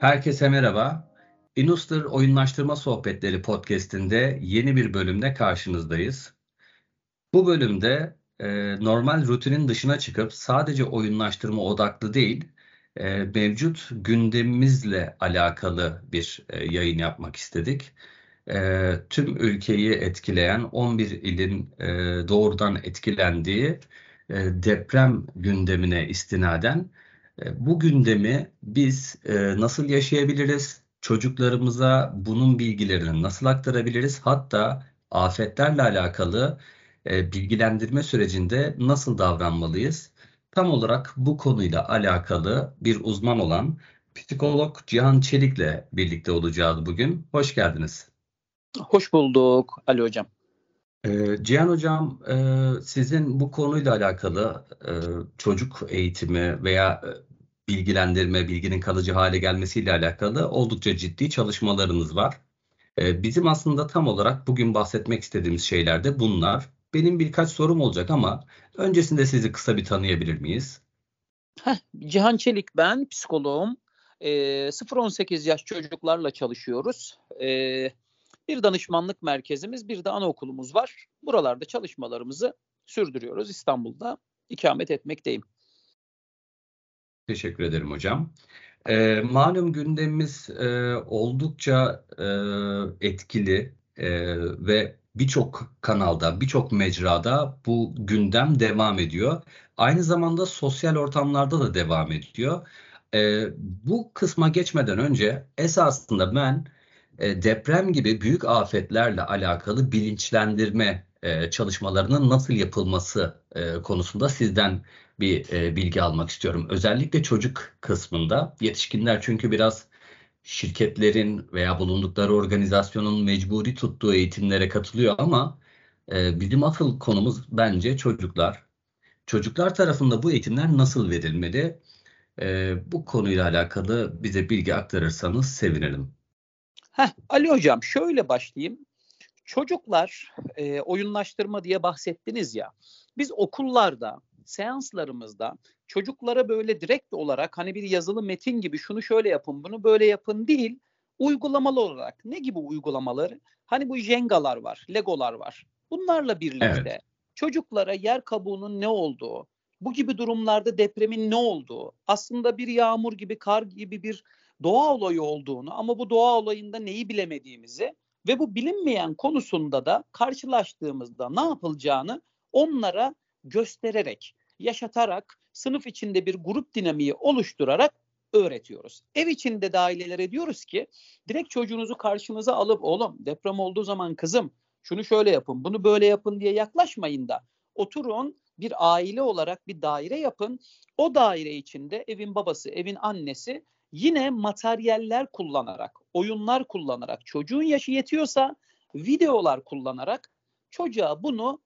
Herkese merhaba. Inuster Oyunlaştırma Sohbetleri podcast'inde yeni bir bölümde karşınızdayız. Bu bölümde e, normal rutinin dışına çıkıp sadece oyunlaştırma odaklı değil, e, mevcut gündemimizle alakalı bir e, yayın yapmak istedik. E, tüm ülkeyi etkileyen 11 ilin e, doğrudan etkilendiği e, deprem gündemine istinaden bu gündemi biz e, nasıl yaşayabiliriz? Çocuklarımıza bunun bilgilerini nasıl aktarabiliriz? Hatta afetlerle alakalı e, bilgilendirme sürecinde nasıl davranmalıyız? Tam olarak bu konuyla alakalı bir uzman olan psikolog Cihan Çelik'le birlikte olacağız bugün. Hoş geldiniz. Hoş bulduk Ali Hocam. Ee, Cihan Hocam, e, sizin bu konuyla alakalı e, çocuk eğitimi veya e, bilgilendirme, bilginin kalıcı hale gelmesiyle alakalı oldukça ciddi çalışmalarınız var. E, bizim aslında tam olarak bugün bahsetmek istediğimiz şeyler de bunlar. Benim birkaç sorum olacak ama öncesinde sizi kısa bir tanıyabilir miyiz? Heh, Cihan Çelik ben, psikoloğum. E, 0-18 yaş çocuklarla çalışıyoruz. E, bir danışmanlık merkezimiz, bir de anaokulumuz var. Buralarda çalışmalarımızı sürdürüyoruz. İstanbul'da ikamet etmekteyim. Teşekkür ederim hocam. E, malum gündemimiz e, oldukça e, etkili e, ve birçok kanalda, birçok mecrada bu gündem devam ediyor. Aynı zamanda sosyal ortamlarda da devam ediyor. E, bu kısma geçmeden önce esasında ben e, deprem gibi büyük afetlerle alakalı bilinçlendirme e, çalışmalarının nasıl yapılması e, konusunda sizden bir e, bilgi almak istiyorum. Özellikle çocuk kısmında yetişkinler çünkü biraz şirketlerin veya bulundukları organizasyonun mecburi tuttuğu eğitimlere katılıyor ama e, bizim asıl konumuz bence çocuklar. Çocuklar tarafında bu eğitimler nasıl verilmeli? E, bu konuyla alakalı bize bilgi aktarırsanız sevinirim. Heh, Ali Hocam şöyle başlayayım. Çocuklar e, oyunlaştırma diye bahsettiniz ya. Biz okullarda seanslarımızda çocuklara böyle direkt olarak hani bir yazılı metin gibi şunu şöyle yapın bunu böyle yapın değil uygulamalı olarak ne gibi uygulamaları hani bu jengalar var legolar var bunlarla birlikte evet. çocuklara yer kabuğunun ne olduğu bu gibi durumlarda depremin ne olduğu aslında bir yağmur gibi kar gibi bir doğa olayı olduğunu ama bu doğa olayında neyi bilemediğimizi ve bu bilinmeyen konusunda da karşılaştığımızda ne yapılacağını onlara göstererek, yaşatarak, sınıf içinde bir grup dinamiği oluşturarak öğretiyoruz. Ev içinde de ailelere diyoruz ki direkt çocuğunuzu karşınıza alıp oğlum deprem olduğu zaman kızım şunu şöyle yapın, bunu böyle yapın diye yaklaşmayın da oturun bir aile olarak bir daire yapın. O daire içinde evin babası, evin annesi yine materyaller kullanarak, oyunlar kullanarak, çocuğun yaşı yetiyorsa videolar kullanarak çocuğa bunu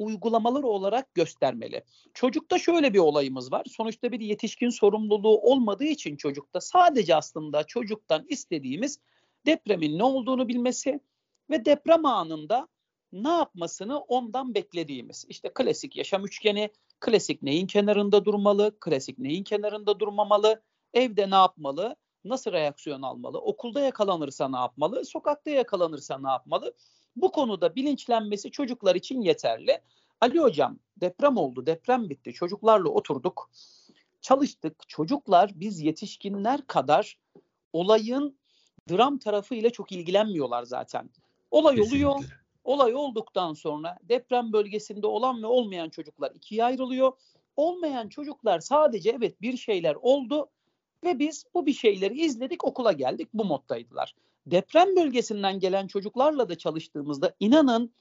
uygulamalar olarak göstermeli. Çocukta şöyle bir olayımız var. Sonuçta bir yetişkin sorumluluğu olmadığı için çocukta sadece aslında çocuktan istediğimiz depremin ne olduğunu bilmesi ve deprem anında ne yapmasını ondan beklediğimiz. İşte klasik yaşam üçgeni, klasik neyin kenarında durmalı, klasik neyin kenarında durmamalı, evde ne yapmalı, nasıl reaksiyon almalı, okulda yakalanırsa ne yapmalı, sokakta yakalanırsa ne yapmalı? Bu konuda bilinçlenmesi çocuklar için yeterli. Ali hocam deprem oldu, deprem bitti. Çocuklarla oturduk, çalıştık. Çocuklar biz yetişkinler kadar olayın dram tarafı ile çok ilgilenmiyorlar zaten. Olay Kesinlikle. oluyor. Olay olduktan sonra deprem bölgesinde olan ve olmayan çocuklar ikiye ayrılıyor. Olmayan çocuklar sadece evet bir şeyler oldu ve biz bu bir şeyleri izledik okula geldik bu moddaydılar. Deprem bölgesinden gelen çocuklarla da çalıştığımızda inanın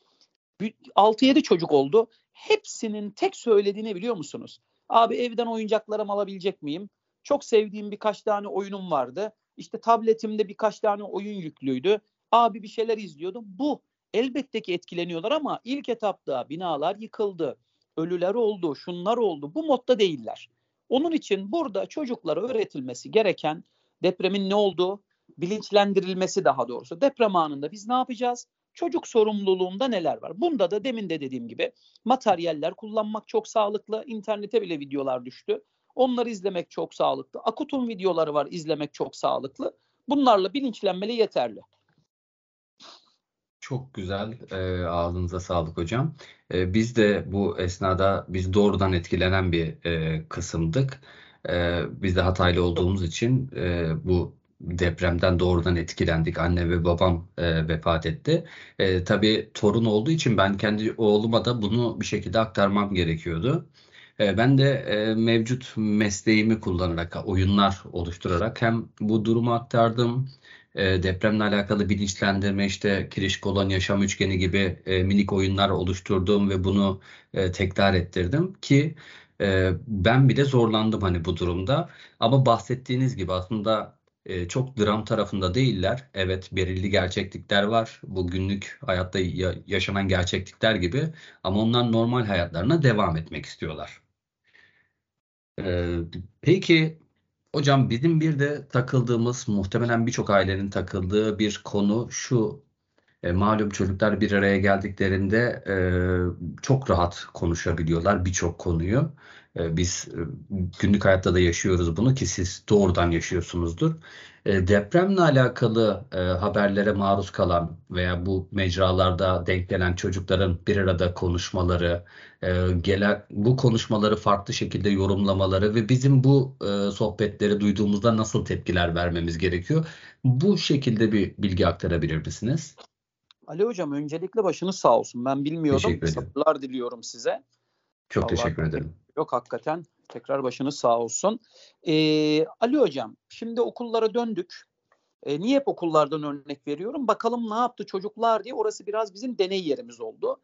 6-7 çocuk oldu. Hepsinin tek söylediğini biliyor musunuz? Abi evden oyuncaklarımı alabilecek miyim? Çok sevdiğim birkaç tane oyunum vardı. İşte tabletimde birkaç tane oyun yüklüydü. Abi bir şeyler izliyordum. Bu elbette ki etkileniyorlar ama ilk etapta binalar yıkıldı. Ölüler oldu, şunlar oldu. Bu modda değiller. Onun için burada çocuklara öğretilmesi gereken depremin ne olduğu, bilinçlendirilmesi daha doğrusu. Deprem anında biz ne yapacağız? Çocuk sorumluluğunda neler var? Bunda da demin de dediğim gibi materyaller kullanmak çok sağlıklı. İnternete bile videolar düştü. Onları izlemek çok sağlıklı. Akut'un videoları var izlemek çok sağlıklı. Bunlarla bilinçlenmeli yeterli. Çok güzel. E, ağzınıza sağlık hocam. E, biz de bu esnada biz doğrudan etkilenen bir e, kısımdık. E, biz de Hataylı olduğumuz için e, bu depremden doğrudan etkilendik. Anne ve babam e, vefat etti. E, tabii torun olduğu için ben kendi oğluma da bunu bir şekilde aktarmam gerekiyordu. E, ben de e, mevcut mesleğimi kullanarak, oyunlar oluşturarak hem bu durumu aktardım, e, depremle alakalı bilinçlendirme, işte kiriş kolon yaşam üçgeni gibi e, minik oyunlar oluşturdum ve bunu e, tekrar ettirdim ki e, ben bile zorlandım hani bu durumda. Ama bahsettiğiniz gibi aslında e, çok dram tarafında değiller. Evet belirli gerçeklikler var. Bu günlük hayatta ya, yaşanan gerçeklikler gibi ama onlar normal hayatlarına devam etmek istiyorlar. E, peki Hocam bizim bir de takıldığımız, muhtemelen birçok ailenin takıldığı bir konu şu. E, malum çocuklar bir araya geldiklerinde e, çok rahat konuşabiliyorlar birçok konuyu. E, biz e, günlük hayatta da yaşıyoruz bunu ki siz doğrudan yaşıyorsunuzdur. E, depremle alakalı haberlere maruz kalan veya bu mecralarda denk gelen çocukların bir arada konuşmaları, gelen bu konuşmaları farklı şekilde yorumlamaları ve bizim bu sohbetleri duyduğumuzda nasıl tepkiler vermemiz gerekiyor? Bu şekilde bir bilgi aktarabilir misiniz? Ali Hocam öncelikle başınız sağ olsun. Ben bilmiyordum. Sabırlar diliyorum size. Çok Allah teşekkür ederim. Yok hakikaten. Tekrar başınız sağ olsun. Ee, Ali Hocam şimdi okullara döndük. E, niye hep okullardan örnek veriyorum? Bakalım ne yaptı çocuklar diye. Orası biraz bizim deney yerimiz oldu.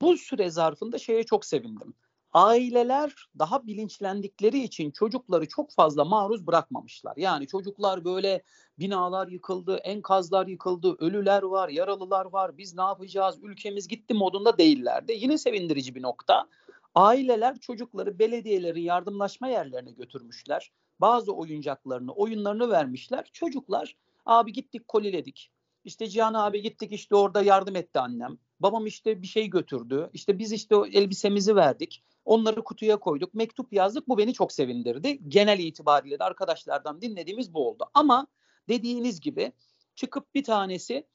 Bu süre zarfında şeye çok sevindim. Aileler daha bilinçlendikleri için çocukları çok fazla maruz bırakmamışlar. Yani çocuklar böyle binalar yıkıldı, enkazlar yıkıldı, ölüler var, yaralılar var, biz ne yapacağız, ülkemiz gitti modunda değillerdi. Yine sevindirici bir nokta. Aileler çocukları belediyelerin yardımlaşma yerlerine götürmüşler. Bazı oyuncaklarını, oyunlarını vermişler. Çocuklar abi gittik koliledik. İşte Cihan abi gittik işte orada yardım etti annem. Babam işte bir şey götürdü. İşte biz işte o elbisemizi verdik. Onları kutuya koyduk. Mektup yazdık. Bu beni çok sevindirdi. Genel itibariyle de arkadaşlardan dinlediğimiz bu oldu. Ama dediğiniz gibi çıkıp bir tanesi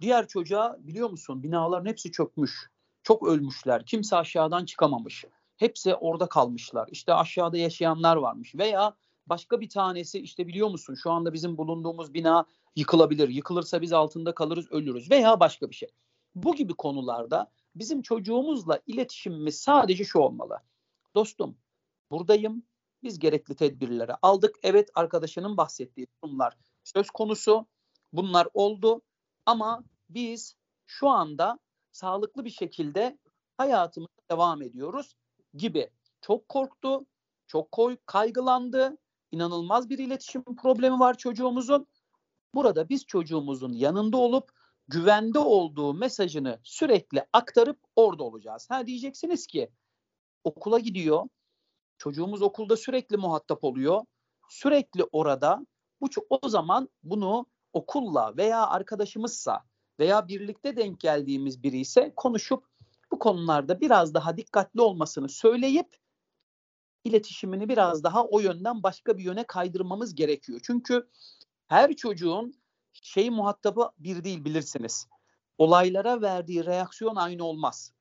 diğer çocuğa biliyor musun binaların hepsi çökmüş. Çok ölmüşler. Kimse aşağıdan çıkamamış. Hepsi orada kalmışlar. İşte aşağıda yaşayanlar varmış. Veya başka bir tanesi işte biliyor musun şu anda bizim bulunduğumuz bina yıkılabilir. Yıkılırsa biz altında kalırız, ölürüz veya başka bir şey. Bu gibi konularda bizim çocuğumuzla iletişimimiz sadece şu olmalı. Dostum, buradayım. Biz gerekli tedbirleri aldık. Evet arkadaşının bahsettiği durumlar söz konusu. Bunlar oldu ama biz şu anda sağlıklı bir şekilde hayatımıza devam ediyoruz gibi. Çok korktu, çok kaygılandı. İnanılmaz bir iletişim problemi var çocuğumuzun. Burada biz çocuğumuzun yanında olup güvende olduğu mesajını sürekli aktarıp orada olacağız. Ha diyeceksiniz ki okula gidiyor. Çocuğumuz okulda sürekli muhatap oluyor. Sürekli orada. Bu o zaman bunu okulla veya arkadaşımızsa veya birlikte denk geldiğimiz biri ise konuşup bu konularda biraz daha dikkatli olmasını söyleyip iletişimini biraz daha o yönden başka bir yöne kaydırmamız gerekiyor. Çünkü her çocuğun şey muhatabı bir değil bilirsiniz. Olaylara verdiği reaksiyon aynı olmaz.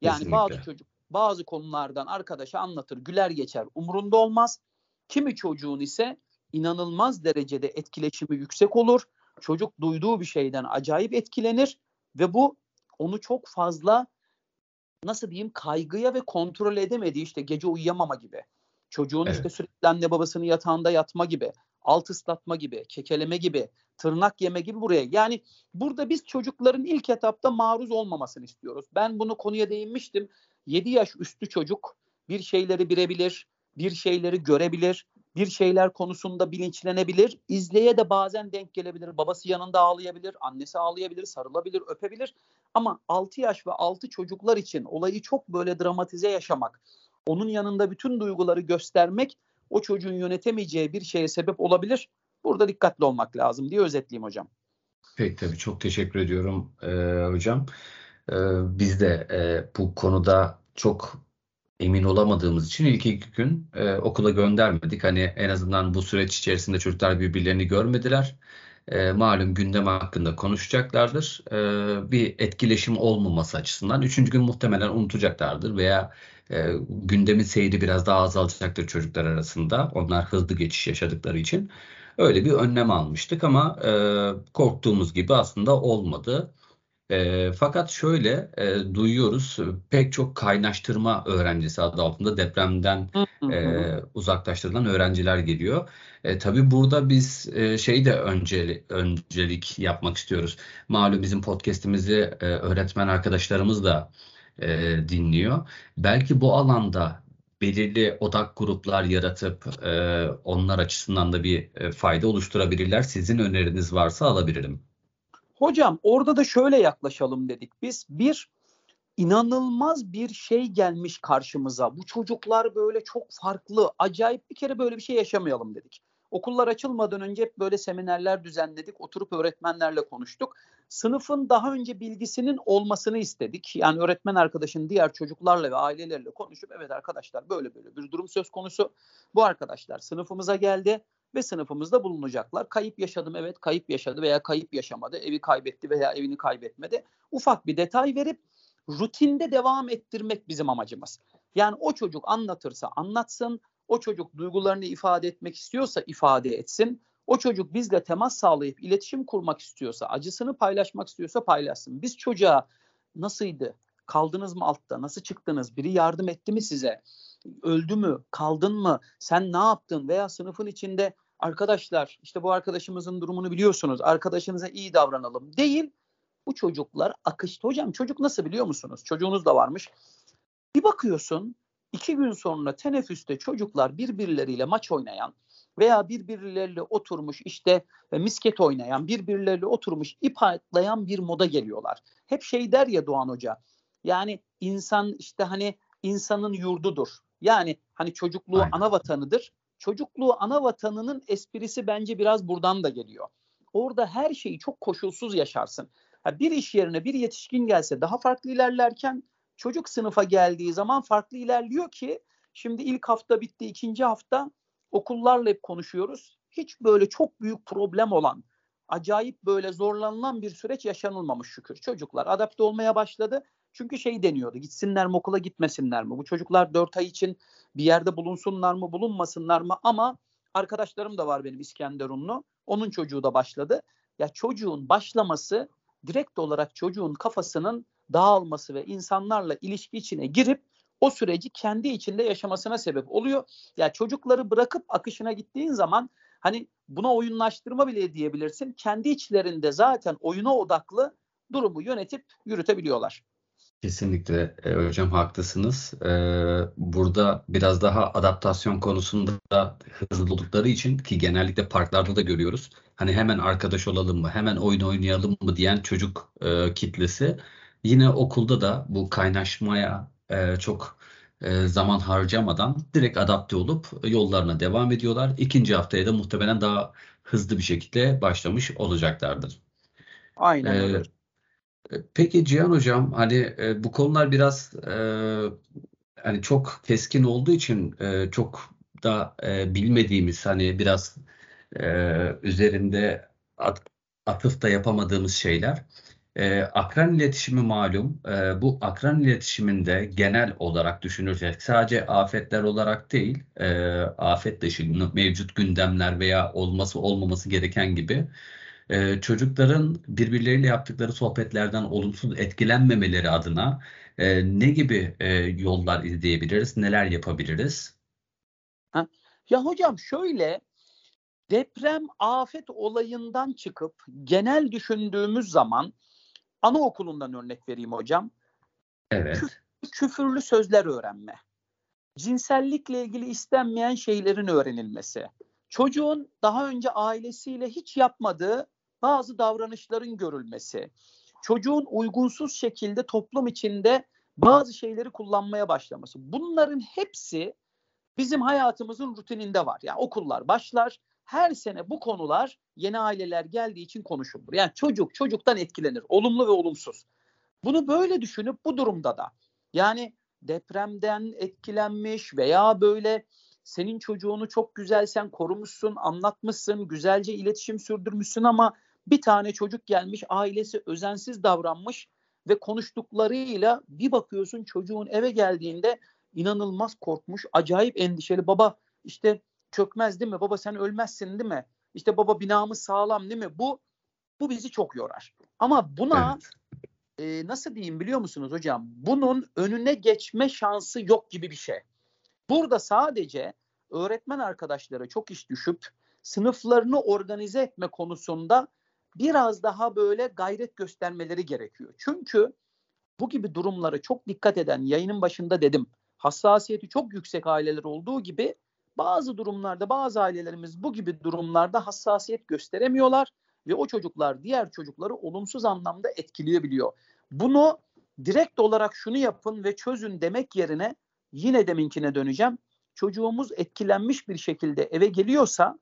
Yani Kesinlikle. bazı çocuk bazı konulardan arkadaşa anlatır, güler geçer, umurunda olmaz. Kimi çocuğun ise inanılmaz derecede etkileşimi yüksek olur. Çocuk duyduğu bir şeyden acayip etkilenir ve bu onu çok fazla nasıl diyeyim kaygıya ve kontrol edemediği işte gece uyuyamama gibi. Çocuğun evet. işte sürekli anne babasının yatağında yatma gibi, alt ıslatma gibi, kekeleme gibi, tırnak yeme gibi buraya. Yani burada biz çocukların ilk etapta maruz olmamasını istiyoruz. Ben bunu konuya değinmiştim. 7 yaş üstü çocuk bir şeyleri bilebilir, bir şeyleri görebilir, bir şeyler konusunda bilinçlenebilir. İzleye de bazen denk gelebilir. Babası yanında ağlayabilir, annesi ağlayabilir, sarılabilir, öpebilir. Ama 6 yaş ve 6 çocuklar için olayı çok böyle dramatize yaşamak, onun yanında bütün duyguları göstermek o çocuğun yönetemeyeceği bir şeye sebep olabilir. Burada dikkatli olmak lazım diye özetleyeyim hocam. Peki tabii çok teşekkür ediyorum e, hocam. E, biz de e, bu konuda çok emin olamadığımız için ilk iki gün e, okula göndermedik. Hani en azından bu süreç içerisinde çocuklar birbirlerini görmediler. E, malum gündem hakkında konuşacaklardır. E, bir etkileşim olmaması açısından üçüncü gün muhtemelen unutacaklardır veya e, gündemin seyri biraz daha azalacaktır çocuklar arasında. Onlar hızlı geçiş yaşadıkları için. Öyle bir önlem almıştık ama e, korktuğumuz gibi aslında olmadı. E, fakat şöyle e, duyuyoruz pek çok kaynaştırma öğrencisi adı altında depremden e, uzaklaştırılan öğrenciler geliyor. E, tabii burada biz e, şey de önceli, öncelik yapmak istiyoruz. Malum bizim podcast'imizi e, öğretmen arkadaşlarımız da e, dinliyor. Belki bu alanda belirli odak gruplar yaratıp e, onlar açısından da bir e, fayda oluşturabilirler. Sizin öneriniz varsa alabilirim. Hocam orada da şöyle yaklaşalım dedik. Biz bir inanılmaz bir şey gelmiş karşımıza. Bu çocuklar böyle çok farklı, acayip bir kere böyle bir şey yaşamayalım dedik. Okullar açılmadan önce hep böyle seminerler düzenledik. Oturup öğretmenlerle konuştuk. Sınıfın daha önce bilgisinin olmasını istedik. Yani öğretmen arkadaşın diğer çocuklarla ve ailelerle konuşup evet arkadaşlar böyle böyle bir durum söz konusu. Bu arkadaşlar sınıfımıza geldi ve sınıfımızda bulunacaklar. Kayıp yaşadım evet kayıp yaşadı veya kayıp yaşamadı. Evi kaybetti veya evini kaybetmedi. Ufak bir detay verip rutinde devam ettirmek bizim amacımız. Yani o çocuk anlatırsa anlatsın, o çocuk duygularını ifade etmek istiyorsa ifade etsin. O çocuk bizle temas sağlayıp iletişim kurmak istiyorsa, acısını paylaşmak istiyorsa paylaşsın. Biz çocuğa nasıldı? Kaldınız mı altta? Nasıl çıktınız? Biri yardım etti mi size? Öldü mü? Kaldın mı? Sen ne yaptın? Veya sınıfın içinde arkadaşlar işte bu arkadaşımızın durumunu biliyorsunuz. Arkadaşınıza iyi davranalım. Değil. Bu çocuklar akışta. Hocam çocuk nasıl biliyor musunuz? Çocuğunuz da varmış. Bir bakıyorsun iki gün sonra teneffüste çocuklar birbirleriyle maç oynayan veya birbirleriyle oturmuş işte e, misket oynayan, birbirleriyle oturmuş ip atlayan bir moda geliyorlar. Hep şey der ya Doğan Hoca. Yani insan işte hani insanın yurdudur. Yani hani çocukluğu Aynen. ana vatanıdır. Çocukluğu ana vatanının esprisi bence biraz buradan da geliyor. Orada her şeyi çok koşulsuz yaşarsın. Ha, bir iş yerine bir yetişkin gelse daha farklı ilerlerken çocuk sınıfa geldiği zaman farklı ilerliyor ki şimdi ilk hafta bitti, ikinci hafta okullarla hep konuşuyoruz. Hiç böyle çok büyük problem olan, acayip böyle zorlanılan bir süreç yaşanılmamış şükür. Çocuklar adapte olmaya başladı. Çünkü şey deniyordu. Gitsinler mi okula gitmesinler mi? Bu çocuklar 4 ay için bir yerde bulunsunlar mı bulunmasınlar mı? Ama arkadaşlarım da var benim İskenderunlu. Onun çocuğu da başladı. Ya çocuğun başlaması direkt olarak çocuğun kafasının dağılması ve insanlarla ilişki içine girip o süreci kendi içinde yaşamasına sebep oluyor. Ya çocukları bırakıp akışına gittiğin zaman hani buna oyunlaştırma bile diyebilirsin. Kendi içlerinde zaten oyuna odaklı durumu yönetip yürütebiliyorlar. Kesinlikle e, hocam haklısınız. E, burada biraz daha adaptasyon konusunda hızlı oldukları için ki genellikle parklarda da görüyoruz. Hani hemen arkadaş olalım mı, hemen oyun oynayalım mı diyen çocuk e, kitlesi yine okulda da bu kaynaşmaya çok zaman harcamadan direkt adapte olup yollarına devam ediyorlar. İkinci haftaya da muhtemelen daha hızlı bir şekilde başlamış olacaklardır. Aynen öyle. E, peki Cihan Hocam hani e, bu konular biraz e, hani çok keskin olduğu için çok da bilmediğimiz hani biraz üzerinde at, atıf da yapamadığımız şeyler. E, akran iletişimi malum. E, bu akran iletişiminde genel olarak düşünürsek sadece afetler olarak değil, e, afet dışı mevcut gündemler veya olması olmaması gereken gibi e, çocukların birbirleriyle yaptıkları sohbetlerden olumsuz etkilenmemeleri adına e, ne gibi e, yollar izleyebiliriz, neler yapabiliriz? Ha? Ya hocam şöyle deprem afet olayından çıkıp genel düşündüğümüz zaman anaokulundan örnek vereyim hocam. Evet. küfürlü sözler öğrenme. Cinsellikle ilgili istenmeyen şeylerin öğrenilmesi. Çocuğun daha önce ailesiyle hiç yapmadığı bazı davranışların görülmesi, çocuğun uygunsuz şekilde toplum içinde bazı şeyleri kullanmaya başlaması. Bunların hepsi bizim hayatımızın rutininde var. Yani okullar başlar, her sene bu konular yeni aileler geldiği için konuşulur. Yani çocuk çocuktan etkilenir, olumlu ve olumsuz. Bunu böyle düşünüp bu durumda da yani depremden etkilenmiş veya böyle senin çocuğunu çok güzel sen korumuşsun, anlatmışsın, güzelce iletişim sürdürmüşsün ama bir tane çocuk gelmiş, ailesi özensiz davranmış ve konuştuklarıyla bir bakıyorsun çocuğun eve geldiğinde inanılmaz korkmuş, acayip endişeli. Baba işte çökmez değil mi? Baba sen ölmezsin değil mi? İşte baba binamız sağlam değil mi? Bu bu bizi çok yorar. Ama buna evet. e, nasıl diyeyim biliyor musunuz hocam? Bunun önüne geçme şansı yok gibi bir şey. Burada sadece öğretmen arkadaşlara çok iş düşüp sınıflarını organize etme konusunda biraz daha böyle gayret göstermeleri gerekiyor. Çünkü bu gibi durumlara çok dikkat eden yayının başında dedim hassasiyeti çok yüksek aileler olduğu gibi bazı durumlarda bazı ailelerimiz bu gibi durumlarda hassasiyet gösteremiyorlar ve o çocuklar diğer çocukları olumsuz anlamda etkileyebiliyor. Bunu direkt olarak şunu yapın ve çözün demek yerine yine deminkine döneceğim. Çocuğumuz etkilenmiş bir şekilde eve geliyorsa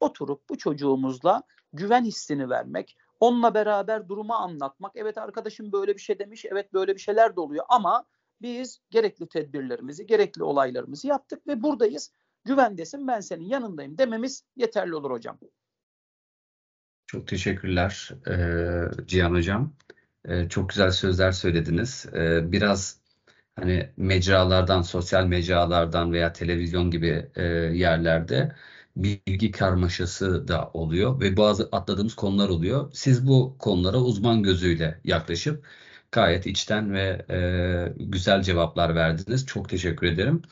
oturup bu çocuğumuzla güven hissini vermek, onunla beraber durumu anlatmak. Evet arkadaşım böyle bir şey demiş, evet böyle bir şeyler de oluyor ama biz gerekli tedbirlerimizi, gerekli olaylarımızı yaptık ve buradayız. Güvendesin, ben senin yanındayım dememiz yeterli olur hocam. Çok teşekkürler e, Cihan Hocam. E, çok güzel sözler söylediniz. E, biraz hani mecralardan, sosyal mecralardan veya televizyon gibi e, yerlerde bilgi karmaşası da oluyor ve bazı atladığımız konular oluyor. Siz bu konulara uzman gözüyle yaklaşıp gayet içten ve e, güzel cevaplar verdiniz. Çok teşekkür ederim.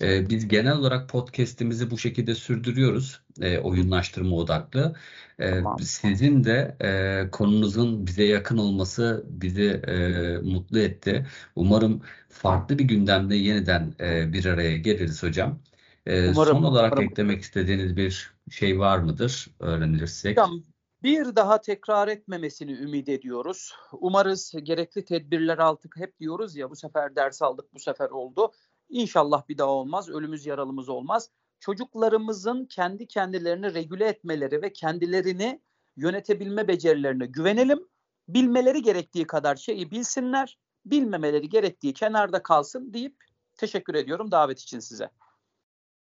E, biz genel olarak podcast'imizi bu şekilde sürdürüyoruz. E, oyunlaştırma odaklı. E, tamam. Sizin de e, konunuzun bize yakın olması bizi e, mutlu etti. Umarım farklı bir gündemde yeniden e, bir araya geliriz hocam. E, umarım, son olarak umarım. eklemek istediğiniz bir şey var mıdır öğrenirsek? Hocam bir daha tekrar etmemesini ümit ediyoruz. Umarız gerekli tedbirler aldık. Hep diyoruz ya bu sefer ders aldık, bu sefer oldu. İnşallah bir daha olmaz, ölümüz yaralımız olmaz. Çocuklarımızın kendi kendilerini regüle etmeleri ve kendilerini yönetebilme becerilerine güvenelim. Bilmeleri gerektiği kadar şeyi bilsinler, bilmemeleri gerektiği kenarda kalsın deyip teşekkür ediyorum davet için size.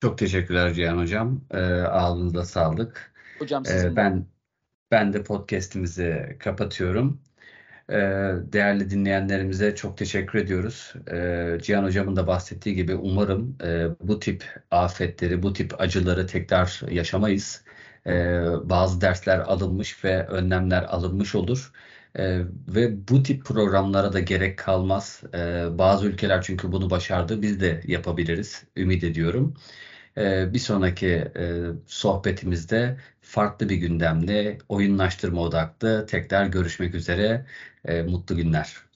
Çok teşekkürler Cihan Hocam. E, ağzınıza sağlık. Hocam e, ben ben de podcast'imizi kapatıyorum. Ee, değerli dinleyenlerimize çok teşekkür ediyoruz. Ee, Cihan Hocam'ın da bahsettiği gibi umarım e, bu tip afetleri, bu tip acıları tekrar yaşamayız. Ee, bazı dersler alınmış ve önlemler alınmış olur. Ve bu tip programlara da gerek kalmaz. Bazı ülkeler çünkü bunu başardı. Biz de yapabiliriz. Ümit ediyorum. Bir sonraki sohbetimizde farklı bir gündemle oyunlaştırma odaklı tekrar görüşmek üzere. Mutlu günler.